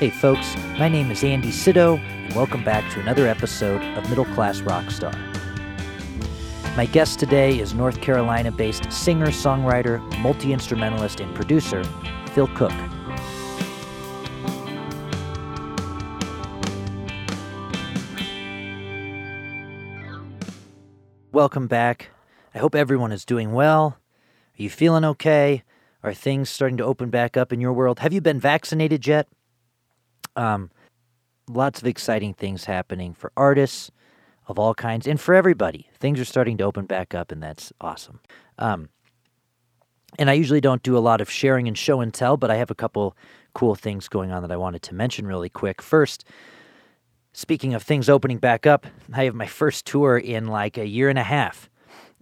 Hey folks, my name is Andy Sydow, and welcome back to another episode of Middle Class Rockstar. My guest today is North Carolina based singer, songwriter, multi instrumentalist, and producer Phil Cook. Welcome back. I hope everyone is doing well. Are you feeling okay? Are things starting to open back up in your world? Have you been vaccinated yet? Um, lots of exciting things happening for artists of all kinds and for everybody. Things are starting to open back up, and that's awesome. Um, and I usually don't do a lot of sharing and show and tell, but I have a couple cool things going on that I wanted to mention really quick. First, speaking of things opening back up, I have my first tour in like a year and a half.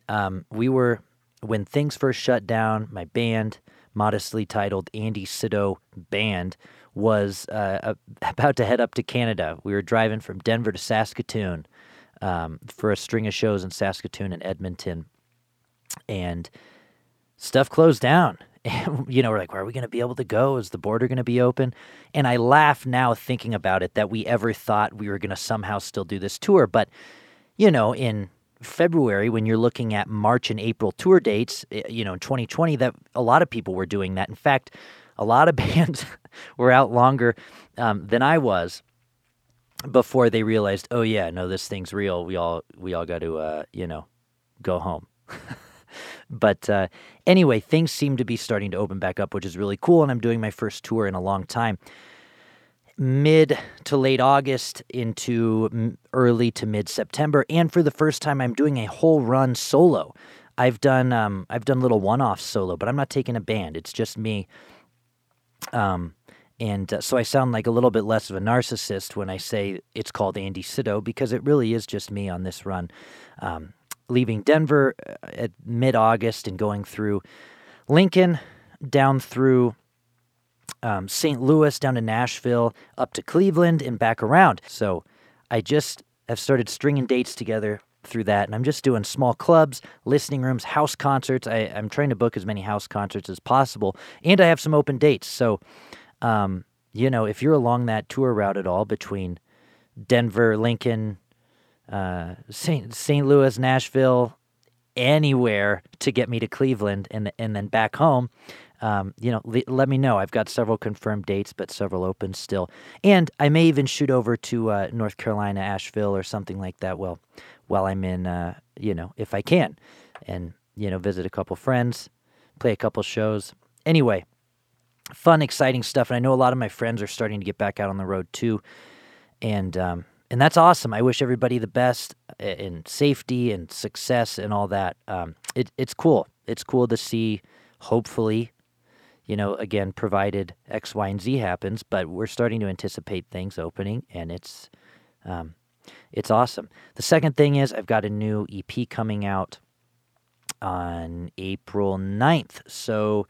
Um, we were, when things first shut down, my band, modestly titled Andy Sydow Band, was uh, about to head up to Canada. We were driving from Denver to Saskatoon um, for a string of shows in Saskatoon and Edmonton, and stuff closed down. You know, we're like, where are we going to be able to go? Is the border going to be open? And I laugh now thinking about it that we ever thought we were going to somehow still do this tour. But, you know, in February, when you're looking at March and April tour dates, eh, you know, in 2020, that a lot of people were doing that. In fact, a lot of bands were out longer um, than I was before they realized, oh yeah, no, this thing's real. We all we all got to uh, you know go home. but uh, anyway, things seem to be starting to open back up, which is really cool. And I'm doing my first tour in a long time. Mid to late August into early to mid September, and for the first time, I'm doing a whole run solo. I've done um, I've done little one off solo, but I'm not taking a band. It's just me. Um, and uh, so I sound like a little bit less of a narcissist when I say it's called Andy Sydow because it really is just me on this run. Um, leaving Denver uh, at mid August and going through Lincoln, down through um, St. Louis, down to Nashville, up to Cleveland, and back around. So I just have started stringing dates together through that. And I'm just doing small clubs, listening rooms, house concerts. I, am trying to book as many house concerts as possible. And I have some open dates. So um, you know, if you're along that tour route at all between Denver, Lincoln, uh, St. St. Louis, Nashville, anywhere to get me to Cleveland and and then back home, um, you know, le- let me know. I've got several confirmed dates, but several open still, and I may even shoot over to uh, North Carolina, Asheville, or something like that. Well, while I'm in, uh, you know, if I can, and you know, visit a couple friends, play a couple shows. Anyway, fun, exciting stuff. And I know a lot of my friends are starting to get back out on the road too, and um, and that's awesome. I wish everybody the best in safety and success and all that. Um, it, it's cool. It's cool to see. Hopefully, you know, again, provided X, Y, and Z happens, but we're starting to anticipate things opening, and it's um, it's awesome. The second thing is I've got a new EP coming out on April 9th. So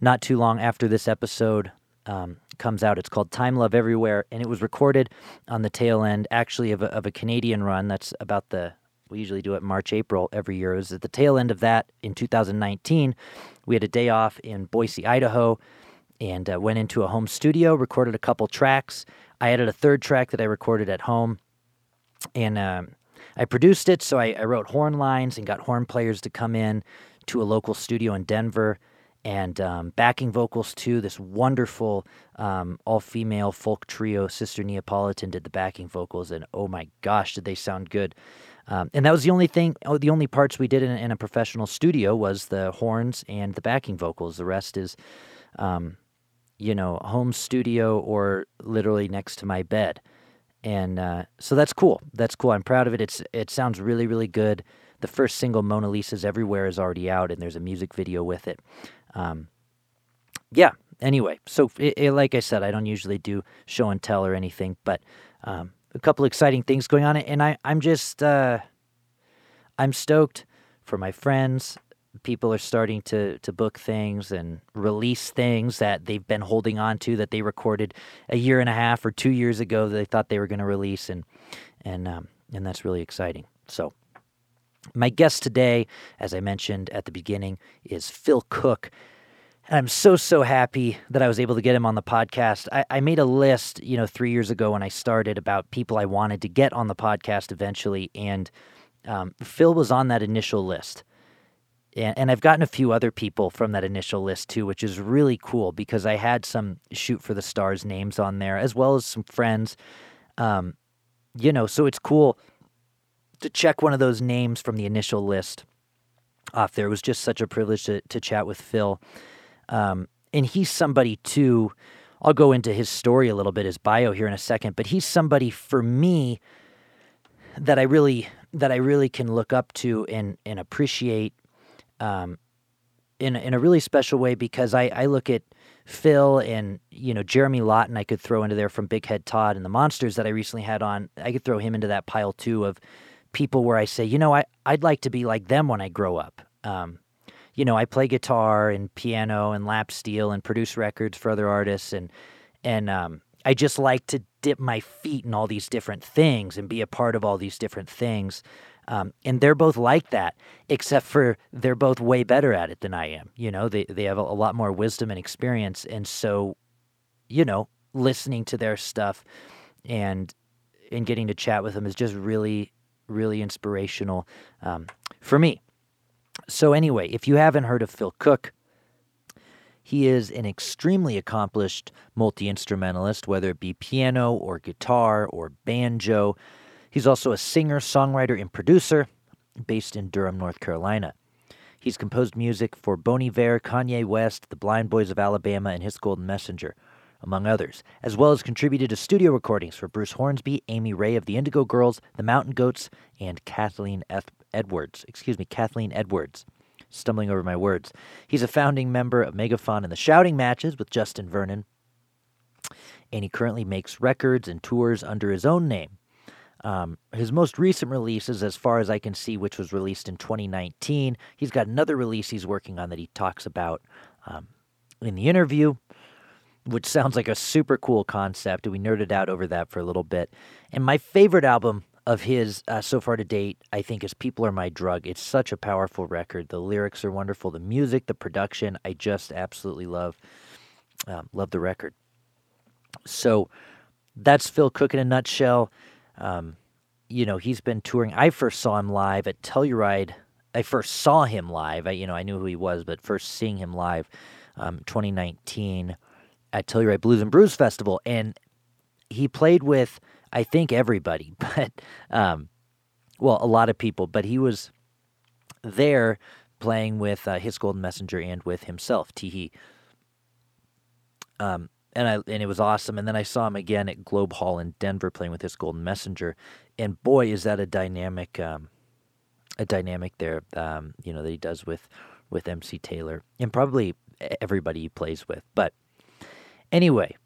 not too long after this episode um, comes out. It's called Time Love Everywhere, and it was recorded on the tail end, actually, of a, of a Canadian run. That's about the we usually do it March, April every year. It was at the tail end of that in 2019. We had a day off in Boise, Idaho, and uh, went into a home studio, recorded a couple tracks. I added a third track that I recorded at home, and um, I produced it. So I, I wrote horn lines and got horn players to come in to a local studio in Denver and um, backing vocals too. This wonderful um, all female folk trio, Sister Neapolitan, did the backing vocals, and oh my gosh, did they sound good! Um, and that was the only thing, oh, the only parts we did in, in, a professional studio was the horns and the backing vocals. The rest is, um, you know, home studio or literally next to my bed. And uh, so that's cool. That's cool. I'm proud of it. It's it sounds really really good. The first single, Mona Lisa's Everywhere, is already out, and there's a music video with it. Um, yeah. Anyway, so it, it, like I said, I don't usually do show and tell or anything, but um, a couple exciting things going on, and I I'm just uh, I'm stoked for my friends. People are starting to to book things and release things that they've been holding on to that they recorded a year and a half or two years ago that they thought they were going to release, and and um, and that's really exciting. So my guest today, as I mentioned at the beginning, is Phil Cook. And I'm so so happy that I was able to get him on the podcast. I, I made a list, you know, three years ago when I started about people I wanted to get on the podcast eventually, and um, Phil was on that initial list. And, and I've gotten a few other people from that initial list too, which is really cool because I had some shoot for the stars names on there as well as some friends. Um, you know, so it's cool to check one of those names from the initial list off there. It was just such a privilege to, to chat with Phil. Um, and he's somebody too. I'll go into his story a little bit, his bio here in a second, but he's somebody for me that I really that I really can look up to and and appreciate um, in in a really special way because I, I look at Phil and you know Jeremy Lawton I could throw into there from Big Head Todd and the monsters that I recently had on I could throw him into that pile too of people where I say you know I I'd like to be like them when I grow up. Um, you know I play guitar and piano and lap steel and produce records for other artists and and um, I just like to dip my feet in all these different things and be a part of all these different things. Um, and they're both like that, except for they're both way better at it than I am. You know, they, they have a, a lot more wisdom and experience. And so, you know, listening to their stuff and and getting to chat with them is just really, really inspirational um, for me. So, anyway, if you haven't heard of Phil Cook, he is an extremely accomplished multi instrumentalist, whether it be piano or guitar or banjo. He's also a singer, songwriter, and producer based in Durham, North Carolina. He's composed music for Bon Iver, Kanye West, the Blind Boys of Alabama, and His Golden Messenger, among others, as well as contributed to studio recordings for Bruce Hornsby, Amy Ray of the Indigo Girls, the Mountain Goats, and Kathleen F. Edwards. Excuse me, Kathleen Edwards. Stumbling over my words. He's a founding member of Megafaun and the Shouting Matches with Justin Vernon, and he currently makes records and tours under his own name. Um, his most recent releases, as far as I can see, which was released in 2019, he's got another release he's working on that he talks about um, in the interview, which sounds like a super cool concept. We nerded out over that for a little bit. And my favorite album of his uh, so far to date, I think, is People Are My Drug. It's such a powerful record. The lyrics are wonderful. The music, the production, I just absolutely love. Um, love the record. So that's Phil Cook in a nutshell. Um, you know, he's been touring. I first saw him live at Telluride. I first saw him live. I, you know, I knew who he was, but first seeing him live, um, 2019 at Telluride Blues and Brews Festival, and he played with I think everybody, but um, well, a lot of people. But he was there playing with uh, his Golden Messenger and with himself, Teehee. Um, and I and it was awesome. And then I saw him again at Globe Hall in Denver playing with his Golden Messenger, and boy, is that a dynamic, um, a dynamic there. Um, you know that he does with with MC Taylor and probably everybody he plays with. But anyway,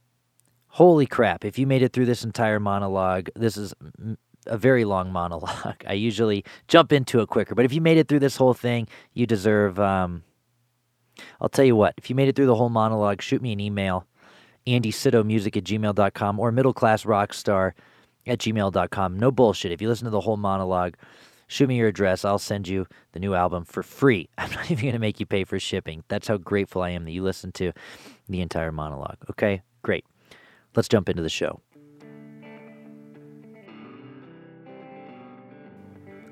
holy crap! If you made it through this entire monologue, this is a very long monologue. I usually jump into it quicker, but if you made it through this whole thing, you deserve. Um, I'll tell you what. If you made it through the whole monologue, shoot me an email andysydowmusic at gmail.com or middleclassrockstar at gmail.com. No bullshit. If you listen to the whole monologue, shoot me your address. I'll send you the new album for free. I'm not even going to make you pay for shipping. That's how grateful I am that you listened to the entire monologue. Okay? Great. Let's jump into the show.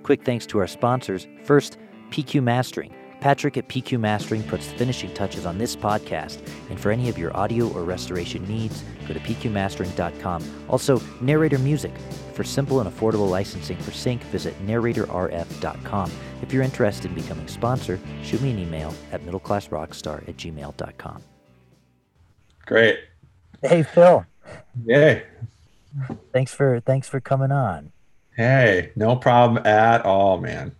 Quick thanks to our sponsors. First, PQ Mastering Patrick at PQ Mastering puts the finishing touches on this podcast, and for any of your audio or restoration needs, go to pqmastering.com. Also, Narrator Music. For simple and affordable licensing for sync, visit narratorrf.com. If you're interested in becoming a sponsor, shoot me an email at middleclassrockstar at gmail.com. Great. Hey, Phil. Yay. Thanks for thanks for coming on. Hey, no problem at all, man.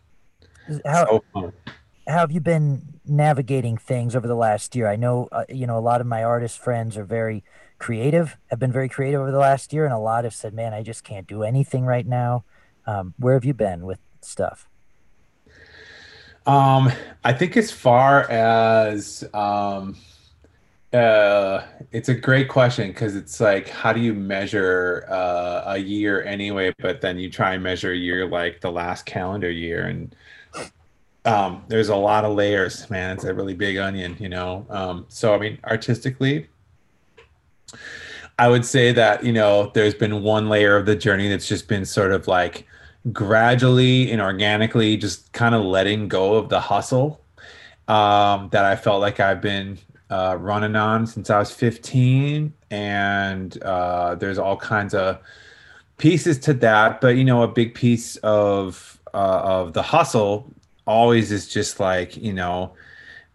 How, so fun how have you been navigating things over the last year? I know, uh, you know, a lot of my artist friends are very creative, have been very creative over the last year, and a lot have said, "Man, I just can't do anything right now." Um, where have you been with stuff? Um, I think as far as um, uh, it's a great question because it's like, how do you measure uh, a year anyway? But then you try and measure a year like the last calendar year, and um, there's a lot of layers, man. It's a really big onion, you know. Um, so I mean, artistically, I would say that you know there's been one layer of the journey that's just been sort of like gradually and organically just kind of letting go of the hustle um, that I felt like I've been uh, running on since I was 15, and uh, there's all kinds of pieces to that. But you know, a big piece of uh, of the hustle always is just like you know,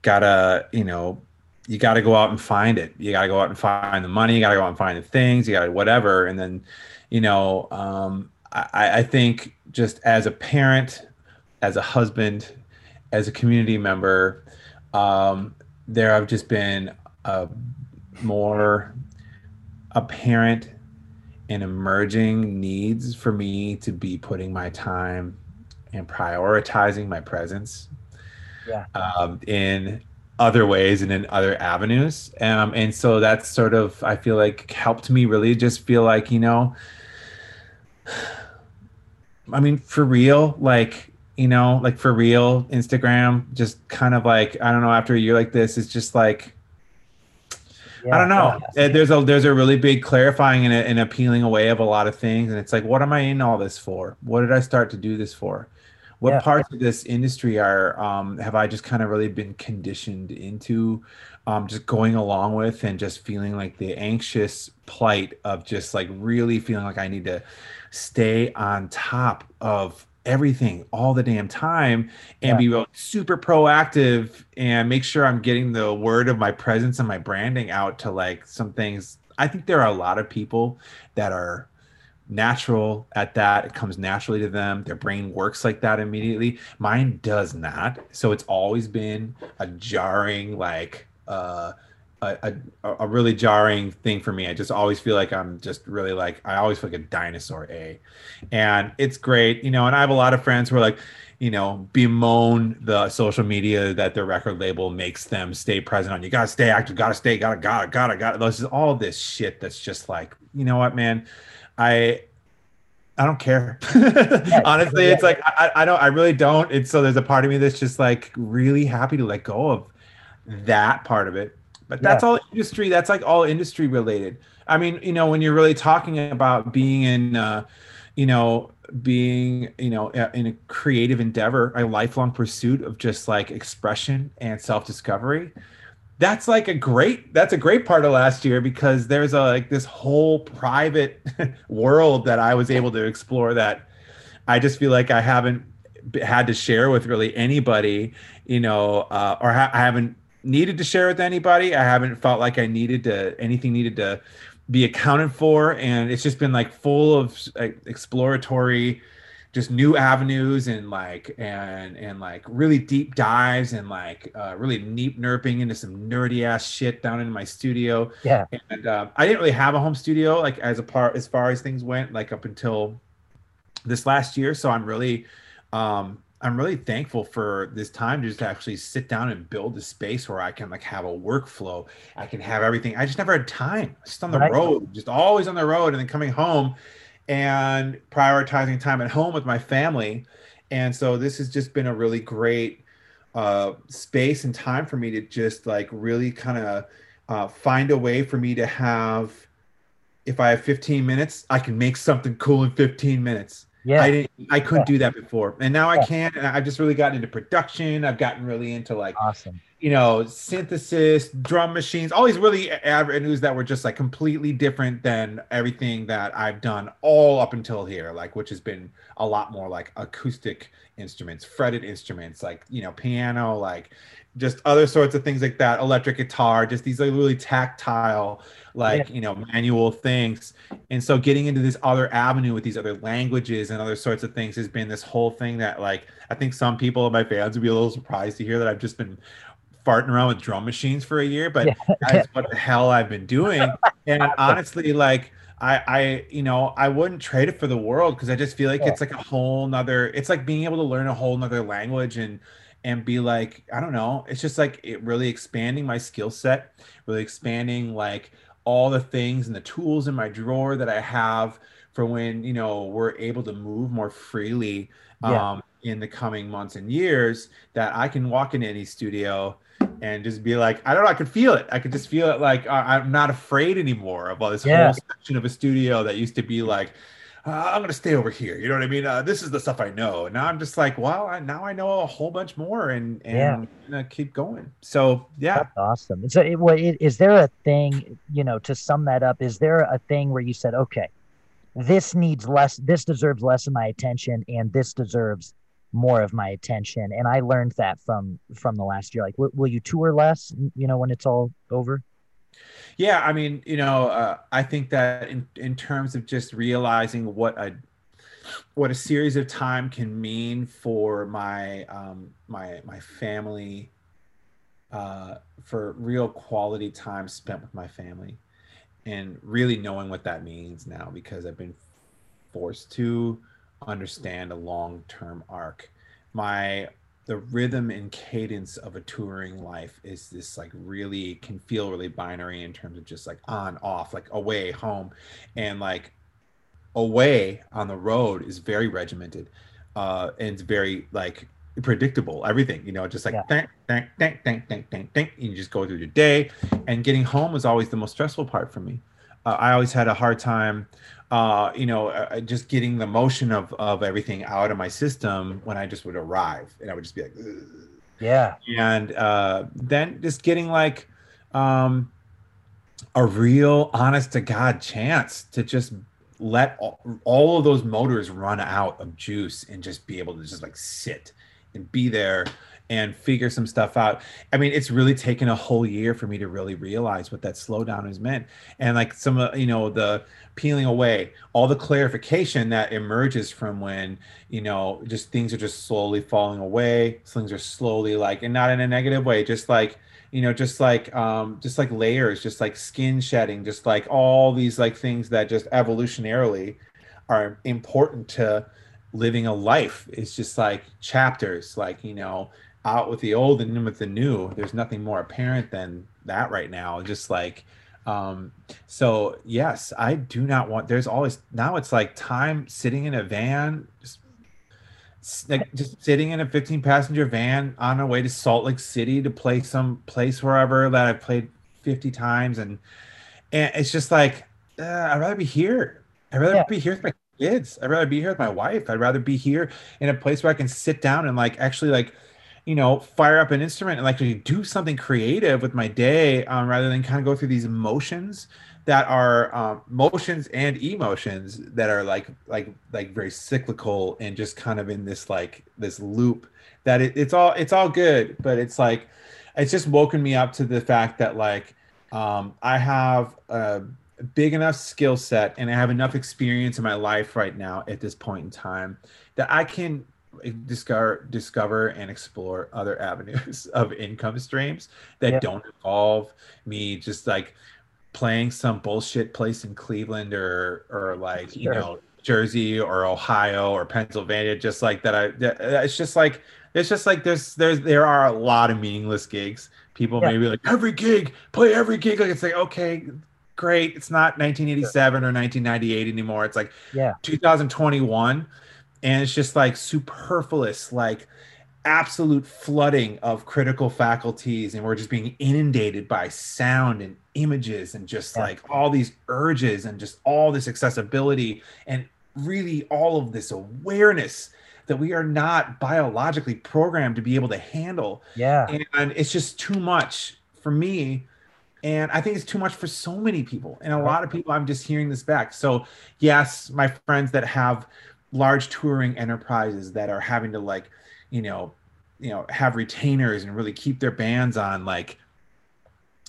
gotta you know, you gotta go out and find it. You gotta go out and find the money. You gotta go out and find the things. You gotta whatever, and then you know, um, I, I think just as a parent, as a husband, as a community member, um, there have just been a more apparent and emerging needs for me to be putting my time and prioritizing my presence yeah. um, in other ways and in other avenues. Um, and so that's sort of, I feel like helped me really just feel like, you know, I mean, for real, like, you know, like for real, Instagram just kind of like, I don't know, after a year like this, it's just like, yeah, I don't know. Yeah. There's a there's a really big clarifying and, and appealing away of a lot of things, and it's like, what am I in all this for? What did I start to do this for? What yeah. parts of this industry are um, have I just kind of really been conditioned into, um, just going along with, and just feeling like the anxious plight of just like really feeling like I need to stay on top of everything all the damn time and yeah. be super proactive and make sure I'm getting the word of my presence and my branding out to like some things. I think there are a lot of people that are natural at that. It comes naturally to them. Their brain works like that immediately. Mine does not. So it's always been a jarring, like, uh, a, a, a, really jarring thing for me. I just always feel like I'm just really like I always feel like a dinosaur A, and it's great, you know. And I have a lot of friends who are like, you know, bemoan the social media that their record label makes them stay present on. You gotta stay active, gotta stay, gotta, gotta, gotta, gotta. This is all this shit that's just like, you know what, man, I. I don't care. Honestly, it's like I, I don't I really don't. It's so there's a part of me that's just like really happy to let go of that part of it but that's yeah. all industry. That's like all industry related. I mean, you know, when you're really talking about being in, uh, you know, being, you know, in a creative endeavor, a lifelong pursuit of just like expression and self discovery. That's like a great. That's a great part of last year because there's a like this whole private world that I was able to explore that I just feel like I haven't had to share with really anybody, you know, uh, or ha- I haven't needed to share with anybody. I haven't felt like I needed to anything needed to be accounted for, and it's just been like full of exploratory, just new avenues and like and and like really deep dives and like uh, really neat nerping into some nerdy ass shit down in my studio. Yeah, and uh, I didn't really have a home studio like as a part as far as things went like up until this last year. So I'm really um I'm really thankful for this time to just actually sit down and build a space where I can like have a workflow. I can have everything. I just never had time. Just on the right. road, just always on the road, and then coming home and prioritizing time at home with my family. And so this has just been a really great uh, space and time for me to just like really kind of uh, find a way for me to have. If I have 15 minutes, I can make something cool in 15 minutes yeah. I didn't I couldn't yeah. do that before. And now I can and I've just really gotten into production. I've gotten really into like awesome. You know, synthesis, drum machines, all these really avenues that were just like completely different than everything that I've done all up until here, like which has been a lot more like acoustic instruments, fretted instruments, like you know, piano, like just other sorts of things like that, electric guitar, just these like really tactile like yeah. you know manual things and so getting into this other avenue with these other languages and other sorts of things has been this whole thing that like i think some people of my fans would be a little surprised to hear that i've just been farting around with drum machines for a year but yeah. that's what the hell i've been doing and honestly like I, I, you know, I wouldn't trade it for the world because I just feel like yeah. it's like a whole nother. It's like being able to learn a whole nother language and and be like, I don't know. It's just like it really expanding my skill set, really expanding like all the things and the tools in my drawer that I have for when you know we're able to move more freely yeah. um, in the coming months and years that I can walk in any studio and just be like, I don't know, I could feel it. I could just feel it like I'm not afraid anymore of all this yeah. whole section of a studio that used to be like, uh, I'm gonna stay over here. You know what I mean? Uh, this is the stuff I know. And now I'm just like, well, I, now I know a whole bunch more, and and yeah. keep going. So yeah, That's awesome. So, it, it, is there a thing, you know, to sum that up? Is there a thing where you said, okay, this needs less, this deserves less of my attention, and this deserves more of my attention? And I learned that from from the last year. Like, w- will you tour less? You know, when it's all over? Yeah, I mean, you know, uh, I think that in in terms of just realizing what a what a series of time can mean for my um, my my family, uh, for real quality time spent with my family, and really knowing what that means now because I've been forced to understand a long term arc. My the rhythm and cadence of a touring life is this like really can feel really binary in terms of just like on off like away home and like away on the road is very regimented uh and it's very like predictable everything you know just like yeah. thank thank thank thank thank thank thank you just go through your day and getting home was always the most stressful part for me uh, i always had a hard time uh, you know, uh, uh, just getting the motion of of everything out of my system when I just would arrive, and I would just be like, Ugh. yeah, and uh, then just getting like um, a real, honest to God chance to just let all, all of those motors run out of juice and just be able to just like sit and be there and figure some stuff out. I mean, it's really taken a whole year for me to really realize what that slowdown has meant. And like some of, you know, the peeling away, all the clarification that emerges from when, you know, just things are just slowly falling away. Things are slowly like, and not in a negative way, just like, you know, just like, um, just like layers, just like skin shedding, just like all these like things that just evolutionarily are important to living a life. It's just like chapters, like, you know, out with the old and in with the new. There's nothing more apparent than that right now. Just like, um, so yes, I do not want. There's always now. It's like time sitting in a van, just like just sitting in a 15 passenger van on our way to Salt Lake City to play some place wherever that I've played 50 times, and and it's just like uh, I'd rather be here. I'd rather yeah. be here with my kids. I'd rather be here with my wife. I'd rather be here in a place where I can sit down and like actually like you know, fire up an instrument and like do something creative with my day um, rather than kind of go through these emotions that are um, motions and emotions that are like like like very cyclical and just kind of in this like this loop that it, it's all it's all good but it's like it's just woken me up to the fact that like um, i have a big enough skill set and i have enough experience in my life right now at this point in time that i can discover discover and explore other avenues of income streams that yeah. don't involve me just like playing some bullshit place in Cleveland or or like sure. you know Jersey or Ohio or Pennsylvania just like that I it's just like it's just like there's there's there are a lot of meaningless gigs people yeah. may be like every gig play every gig like it's like okay great it's not 1987 sure. or 1998 anymore it's like yeah 2021 and it's just like superfluous like absolute flooding of critical faculties and we're just being inundated by sound and images and just yeah. like all these urges and just all this accessibility and really all of this awareness that we are not biologically programmed to be able to handle. Yeah. And it's just too much for me. And i think it's too much for so many people. And a lot of people i'm just hearing this back. So yes my friends that have large touring enterprises that are having to like you know you know have retainers and really keep their bands on like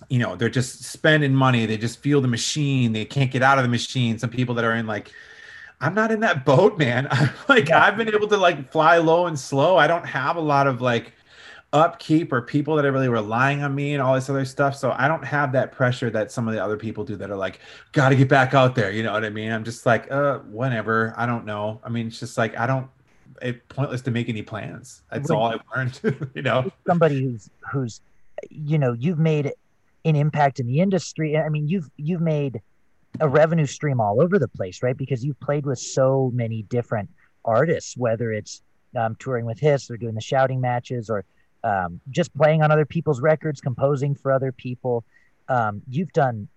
you know they're just spending money. They just feel the machine. They can't get out of the machine. Some people that are in like i'm not in that boat man. I'm like yeah. i've been able to like fly low and slow. I don't have a lot of like upkeep or people that are really relying on me and all this other stuff. So I don't have that pressure that some of the other people do that are like, got to get back out there. You know what I mean? I'm just like, uh, whenever. I don't know. I mean, it's just like I don't. It's pointless to make any plans. That's all I've learned. you know, somebody who's who's, you know, you've made an impact in the industry. I mean, you've you've made a revenue stream all over the place, right? Because you've played with so many different artists, whether it's um, touring with Hiss or doing the shouting matches or um, just playing on other people's records, composing for other people. Um, you've done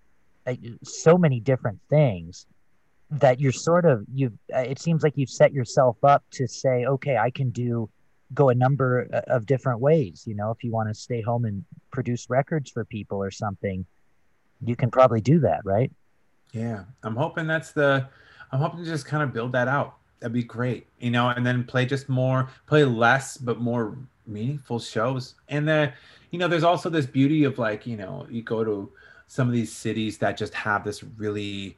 uh, so many different things that you're sort of you've uh, it seems like you've set yourself up to say okay i can do go a number uh, of different ways you know? If you want to stay home and produce records for people or something you can probably do that right? Yeah. I'm hoping that's the i'm hoping to just kind of build that out that'd be great you know and then play just more play less but more meaningful shows. And the you know there's also this beauty of like you know you go to some of these cities that just have this really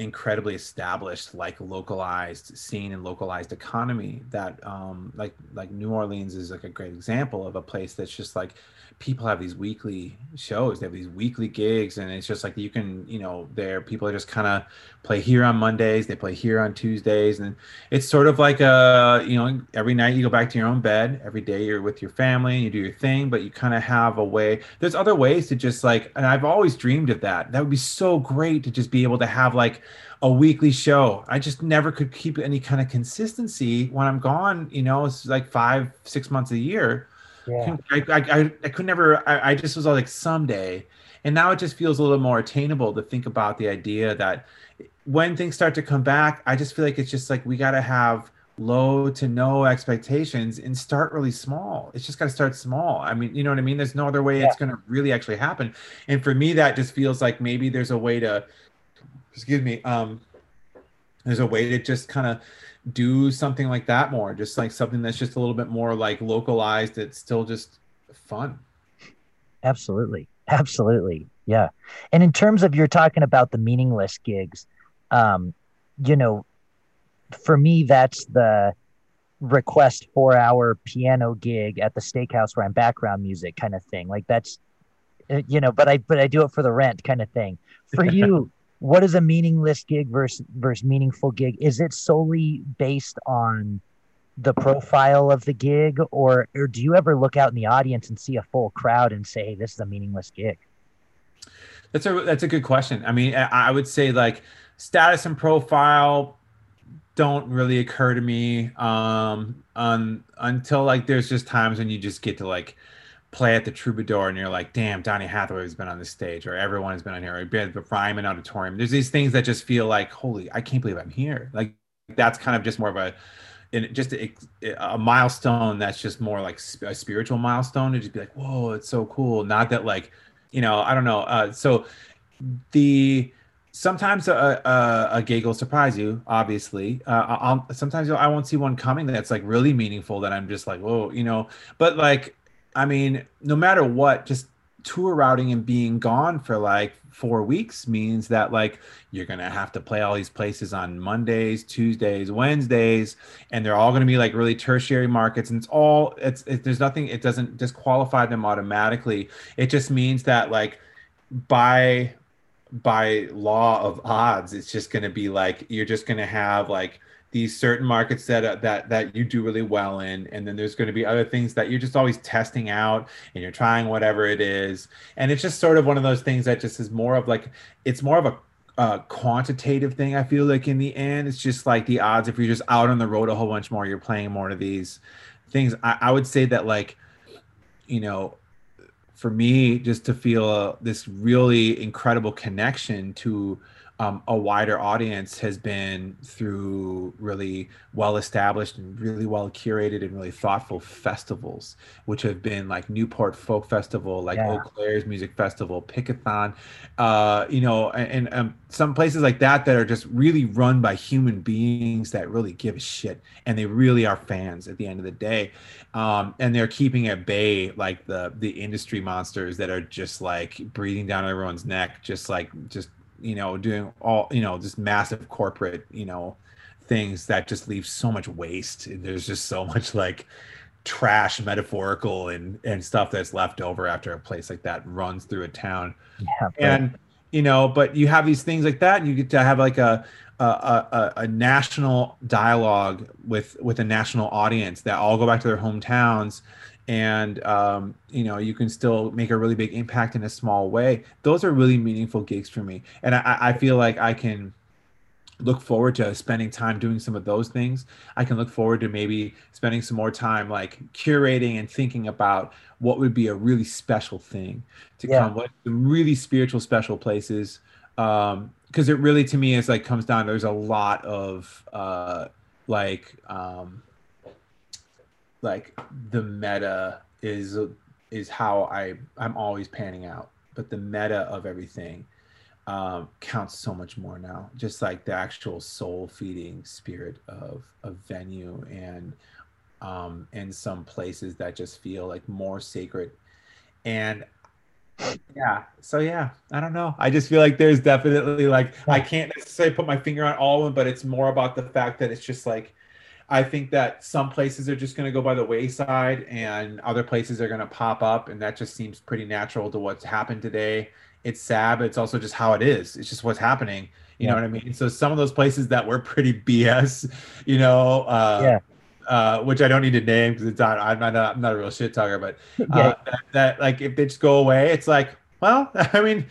incredibly established like localized scene and localized economy that um like like new orleans is like a great example of a place that's just like people have these weekly shows they have these weekly gigs and it's just like you can you know there people are just kind of play here on mondays they play here on tuesdays and it's sort of like a you know every night you go back to your own bed every day you're with your family and you do your thing but you kind of have a way there's other ways to just like and i've always dreamed of that that would be so great to just be able to have like a weekly show. I just never could keep any kind of consistency when I'm gone. You know, it's like five, six months a year. Yeah. I, I, I, I could never, I, I just was all like someday. And now it just feels a little more attainable to think about the idea that when things start to come back, I just feel like it's just like we got to have low to no expectations and start really small. It's just got to start small. I mean, you know what I mean? There's no other way yeah. it's going to really actually happen. And for me, that just feels like maybe there's a way to, excuse me, um, there's a way to just kind of do something like that more just like something that's just a little bit more like localized it's still just fun. Absolutely. Absolutely. Yeah. And in terms of you're talking about the meaningless gigs um you know for me that's the request four hour piano gig at the steakhouse where i'm background music kind of thing. Like that's uh, you know but i but i do it for the rent kind of thing. For you what is a meaningless gig versus versus meaningful gig? Is it solely based on the profile of the gig, or or do you ever look out in the audience and see a full crowd and say, hey, "This is a meaningless gig"? That's a that's a good question. I mean, I would say like status and profile don't really occur to me um, until like there's just times when you just get to like play at the Troubadour and you're like, damn, Donny Hathaway has been on this stage, or everyone has been on here, or been the Ryman Auditorium. There's these things that just feel like, holy, I can't believe I'm here. Like that's kind of just more of a, in just a, a, milestone that's just more like a spiritual milestone to just be like, whoa, it's so cool. Not that like, you know, I don't know. Uh, so the sometimes a, a, a, gig will surprise you. Obviously, uh, I'll, sometimes I won't see one coming that's like really meaningful. That I'm just like, whoa, you know. But like I mean, no matter what, just tour routing and being gone for like four weeks means that like you're gonna have to play all these places on Mondays, Tuesdays, Wednesdays, and they're all gonna be like really tertiary markets. And it's all it's it, there's nothing. It doesn't disqualify them automatically. It just means that like by by law of odds, it's just gonna be like you're just gonna have like these certain markets that uh, that that you do really well in and then there's going to be other things that you're just always testing out and you're trying whatever it is. And it's just sort of one of those things that just is more of like it's more of a uh, quantitative thing i feel like in the end. It's just like the odds if you're just out on the road a whole bunch more you're playing more of these things. I, I would say that like you know for me just to feel this really incredible connection to um, a wider audience has been through really well established and really well curated and really thoughtful festivals, which have been like Newport Folk Festival, like yeah. Eaux Claires Music Festival, Pickathon, uh, you know, and, and um, some places like that that are just really run by human beings that really give a shit and they really are fans at the end of the day. Um, and they're keeping at bay like the the industry monsters that are just like breathing down everyone's neck, just like just you know, doing all, you know, just massive corporate, you know, things that just leave so much waste. There's just so much like trash metaphorical and and stuff that's left over after a place like that runs through a town. Yeah, and you know, but you have these things like that, and you get to have like a a, a, a national dialogue with with a national audience that all go back to their hometowns and um, you know you can still make a really big impact in a small way. Those are really meaningful gigs for me. And i, I feel like i can look forward to spending time doing some of those things. I can look forward to maybe spending some more time like curating and thinking about what would be a really special thing to yeah. come what really spiritual special places. Um because it really to me is like comes down there's a lot of uh like um like the meta is is how I I'm always panning out, but the meta of everything um, counts so much more now. Just like the actual soul feeding spirit of a venue and um, in some places that just feel like more sacred. And yeah, so yeah, I don't know. I just feel like there's definitely like I can't necessarily put my finger on all of them, but it's more about the fact that it's just like I think that some places are just going to go by the wayside and other places are going to pop up. And that just seems pretty natural to what's happened today. It's sad, but it's also just how it is. It's just what's happening. You yeah. know what I mean? So some of those places that were pretty BS, you know, uh, yeah. Uh, which I don't need to name because it's not, I'm not, a, I'm not a real shit talker, but uh, yeah. that, that like if they just go away, it's like, well, I mean,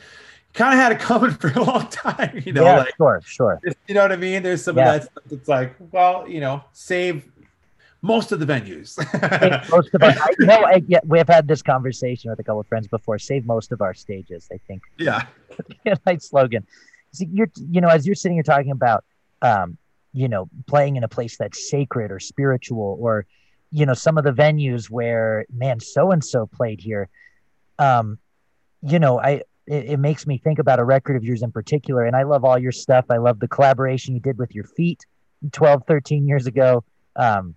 kind of had it coming for a long time, you know. Yeah, like, sure, sure. You know what I mean? There's some yeah. of that stuff that's like, well, you know, save most of the venues. most of our, I, you know, I, yeah, we have had this conversation with a couple of friends before. Save most of our stages, I think. Yeah. nice slogan. See, you're, you know, as you're sitting here talking about, um, you know, playing in a place that's sacred or spiritual, or, you know, some of the venues where, man, so and so played here. Um, you know, I it, it, makes me think about a record of yours in particular. And I love all your stuff. I love the collaboration you did with your Feat 12, 13 years ago. Um,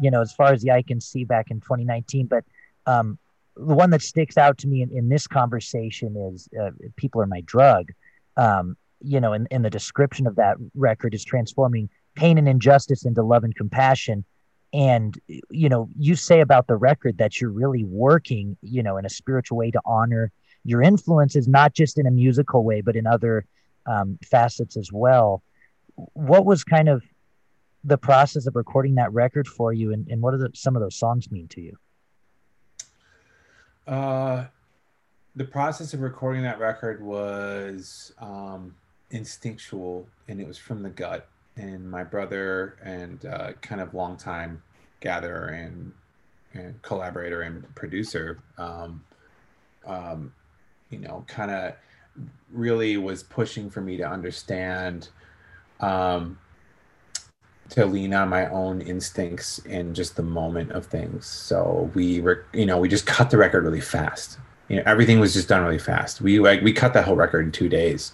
you know, as far as the eye can see back in 2019. But um, the one that sticks out to me in, in this conversation is uh, People Are My Drug. Um, you know, in, in the description of that record is transforming pain and injustice into love and compassion. And, you know, you say about the record that you're really working, you know, in a spiritual way to honor your influence is not just in a musical way, but in other um, facets as well. What was kind of the process of recording that record for you, and, and what do some of those songs mean to you? Uh, the process of recording that record was um, instinctual, and it was from the gut. And my brother and uh, kind of longtime gatherer and and collaborator and producer um, um, you know, kind of really was pushing for me to understand, um, to lean on my own instincts in just the moment of things. So we were, you know, we just cut the record really fast. You know, everything was just done really fast. We like we cut that whole record in two days.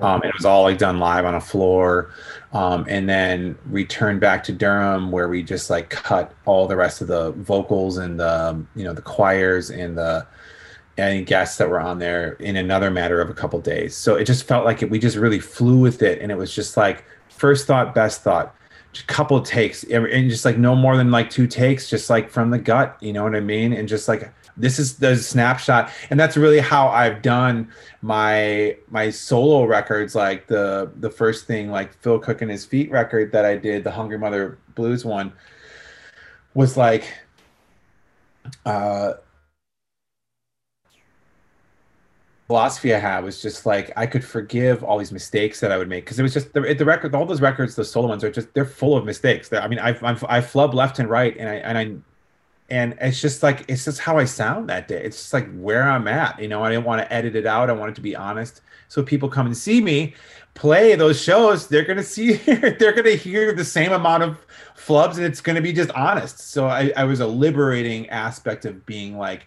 Um, and it was all like done live on a floor. Um, and then returned back to Durham where we just like cut all the rest of the vocals and the you know the choirs and the any guests that were on there in another matter of a couple days. So it just felt like it, we just really flew with it, and it was just like first thought, best thought, just a couple takes, and just like no more than like two takes, just like from the gut. You know what I mean? And just like this is the snapshot, and that's really how I've done my my solo records. Like the the first thing, like Phil Cook and his Feat record that I did, the Hungry Mother Blues one, was like. uh philosophy I had was just like I could forgive all these mistakes that I would make because it was just the, the record, all those records, the solo ones are just they're full of mistakes. They're, I mean, I've I've I flub left and right, and I and I and it's just like it's just how I sound that day. It's just like where I'm at. You know, I didn't want to edit it out. I wanted to be honest. So people come and see me play those shows, they're gonna see they're gonna hear the same amount of flubs, and it's gonna be just honest. So I, I was a liberating aspect of being like,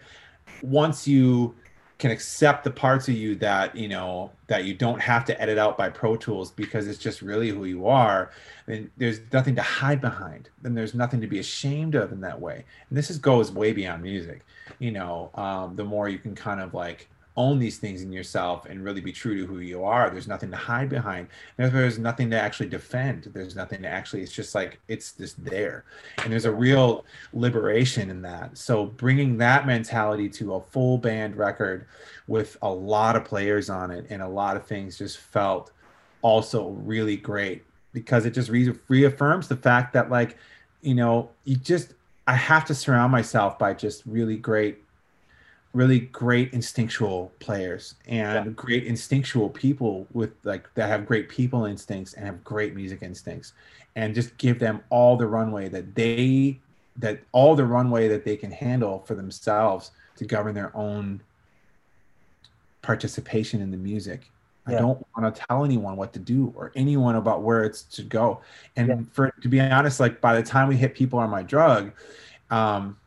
once you can accept the parts of you that you know that you don't have to edit out by pro tools because it's just really who you are. And there's nothing to hide behind. Then there's nothing to be ashamed of in that way. And this is goes way beyond music. You know um, the more you can kind of like own these things in yourself and really be true to who you are. There's nothing to hide behind. There's nothing to actually defend. There's nothing to actually, it's just like, it's just there. And there's a real liberation in that. So bringing that mentality to a full band record with a lot of players on it and a lot of things just felt also really great because it just re- reaffirms the fact that like, you know, you just, I have to surround myself by just really great really great instinctual players and yeah. great instinctual people with like that have great people instincts and have great music instincts and just give them all the runway that they that all the runway that they can handle for themselves to govern their own participation in the music yeah. i don't want to tell anyone what to do or anyone about where it's to go and yeah. for to be honest like by the time we hit people on my drug um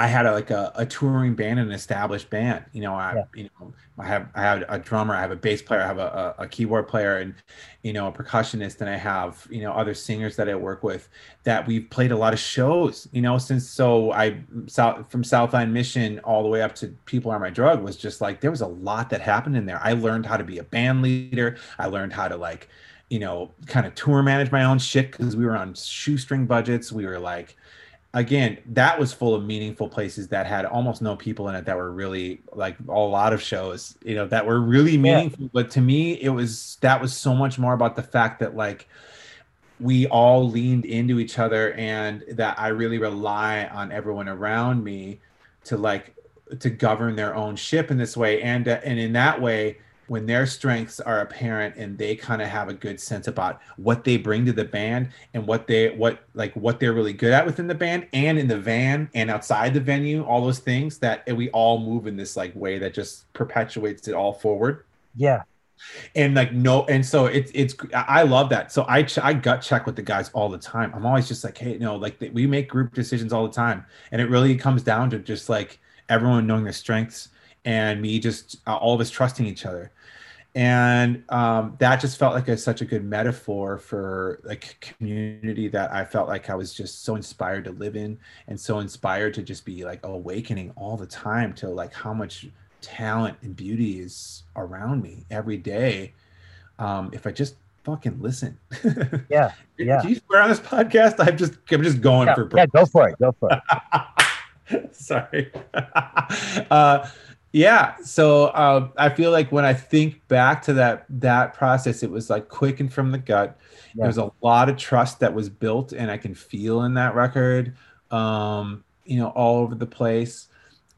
I had a, like a, a touring band, and an established band. You know, I yeah. you know I have I have a drummer, I have a bass player, I have a, a, a, keyboard player, and you know a percussionist, and I have you know other singers that I work with. That we've played a lot of shows. You know, since so I south from Southland Mission all the way up to People Are My Drug was just like there was a lot that happened in there. I learned how to be a band leader. I learned how to like you know kind of tour manage my own shit because we were on shoestring budgets. We were like again that was full of meaningful places that had almost no people in it that were really like a lot of shows you know that were really meaningful yeah. but to me it was that was so much more about the fact that like we all leaned into each other and that i really rely on everyone around me to like to govern their own ship in this way and uh, and in that way when their strengths are apparent and they kind of have a good sense about what they bring to the band and what they what like what they're really good at within the band and in the van and outside the venue all those things that we all move in this like way that just perpetuates it all forward. Yeah. And like no and so it's it's i love that. So i i gut check with the guys all the time. I'm always just like hey know like we make group decisions all the time. And it really comes down to just like everyone knowing their strengths and me just uh, all of us trusting each other and um, that just felt like a, such a good metaphor for like community that i felt like i was just so inspired to live in and so inspired to just be like awakening all the time to like how much talent and beauty is around me every day um, if i just fucking listen. Yeah yeah. do you swear on this podcast? I'm just i'm just going yeah, for yeah go for it go for it. Sorry. Uh yeah so uh, i feel like when i think back to that that process it was like quick and from the gut. Yeah. there's a lot of trust that was built and i can feel in that record um you know all over the place.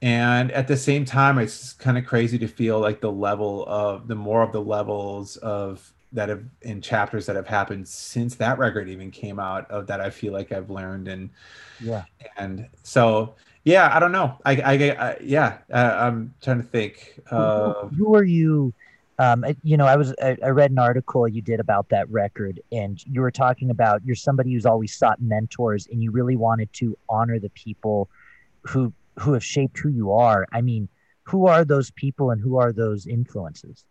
And at the same time it's kind of crazy to feel like the level of the more of the levels of that have in chapters that have happened since that record even came out of that i feel like i've learned and yeah. and so yeah i don't know i i, I yeah I, am trying to think uh, who, who are you um, you know, I was I, I, read an article you did about that record, and you were talking about you're somebody who's always sought mentors, and you really wanted to honor the people who who have shaped who you are. I mean, who are those people, and who are those influences?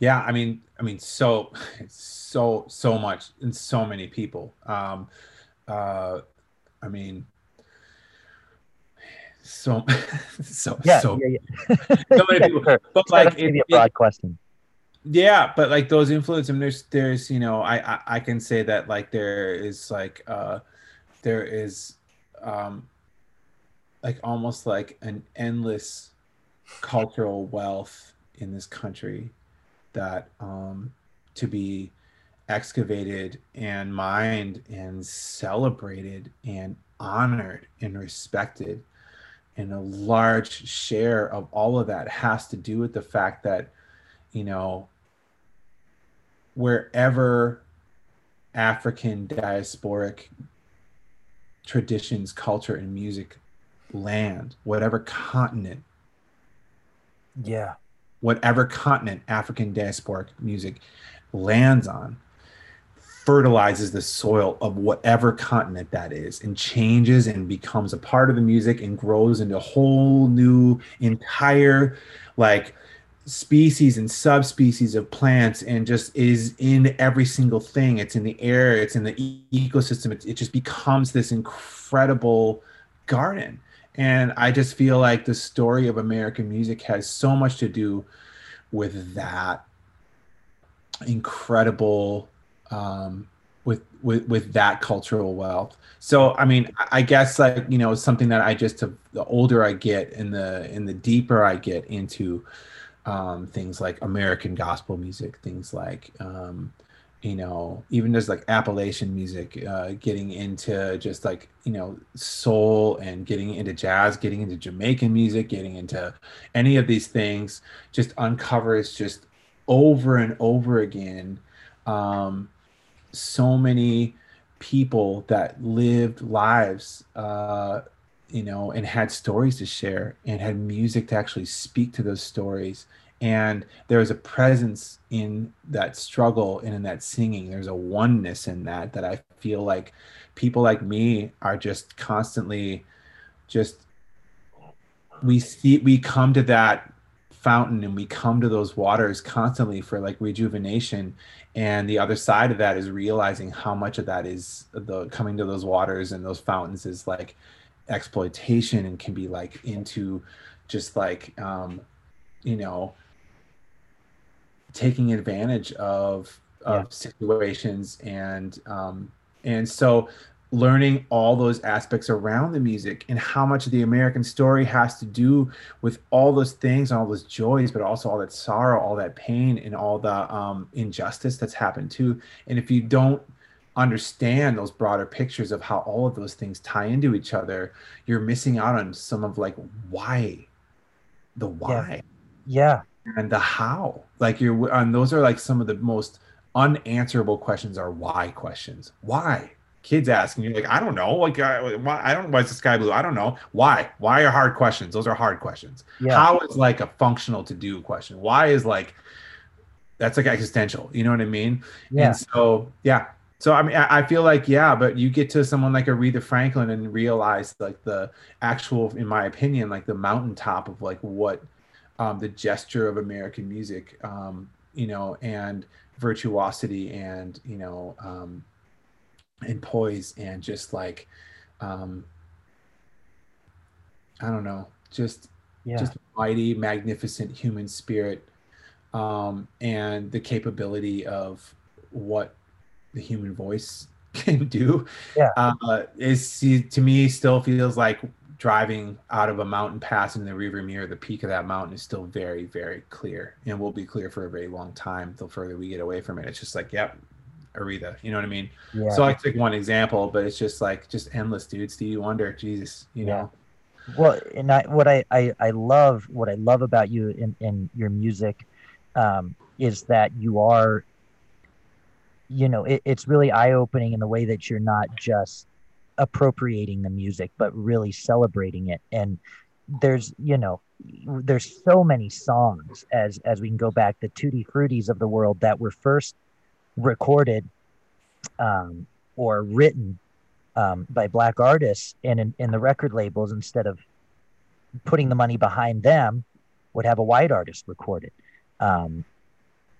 Yeah, I mean, I mean, so so so much, and so many people. Um, uh, I mean, so so yeah, so, yeah, yeah. so many people. but like it, broad it, question. Yeah but like those influences I mean, there's there's you know I, I i can say that like there is like uh there is um like almost like an endless cultural wealth in this country that um to be excavated and mined and celebrated and honored and respected and a large share of all of that has to do with the fact that you know wherever african diasporic traditions culture and music land whatever continent yeah. whatever continent african diasporic music lands on fertilizes the soil of whatever continent that is and changes and becomes a part of the music and grows into a whole new entire like species and subspecies of plants and just is in every single thing. It's in the air it's in the e- ecosystem. It, it just becomes this incredible garden. And i just feel like the story of american music has so much to do with that incredible um, with with with that cultural wealth. So I mean, I guess like you know something that I just the older I get and the and the deeper I get into um, things like American gospel music, things like um, you know even just like appalachian music uh, getting into just like you know soul and getting into jazz getting into jamaican music getting into any of these things just uncovers just over and over again um, so many people that lived lives uh, you know and had stories to share and had music to actually speak to those stories. And there was a presence in that struggle and in that singing. There's a oneness in that that i feel like people like me are just constantly just we see we come to that fountain and we come to those waters constantly for like rejuvenation and the other side of that is realizing how much of that is the coming to those waters and those fountains is like exploitation and can be like into just like um you know taking advantage of of yeah. situations and um, and so learning all those aspects around the music and how much the American story has to do with all those things, and all those joys, but also all that sorrow, all that pain, and all the um, injustice that's happened too. And if you don't understand those broader pictures of how all of those things tie into each other, you're missing out on some of like why, the why. Yeah. yeah and the how. Like you're and those are like some of the most unanswerable questions are why questions. Why? Kids asking you like, I don't know. Like, I, why, I don't. Why is the sky blue? I don't know. Why? Why are hard questions? Those are hard questions. Yeah. How is like a functional to do question? Why is like that's like existential. You know what I mean? Yeah. And so yeah. So I mean, I feel like yeah, but you get to someone like Aretha Franklin and realize like the actual, in my opinion, like the mountaintop of like what um, the gesture of American music, um, you know, and virtuosity and, you know, um, and poise and just like, um, I don't know, just, yeah. just mighty, magnificent human spirit um, and the capability of what the human voice can do yeah. uh, is to me still feels like driving out of a mountain pass in the rearview mirror, the peak of that mountain is still very, very clear and will be clear for a very long time. The further we get away from it, it's just like, yep, Aretha. You know what I mean? Yeah. So I took one example, but it's just like just endless, dude. Stevie Wonder, Jesus, you yeah. know. Well, and I what I, I I love what I love about you in in your music um, is that you are, you know, it, it's really eye opening in the way that you're not just appropriating the music, but really celebrating it. And there's, you know, there's so many songs as as we can go back, the Tutti Fruttis of the world that were first recorded um, or written um, by black artists and in, in the record labels instead of putting the money behind them would have a white artist record it um,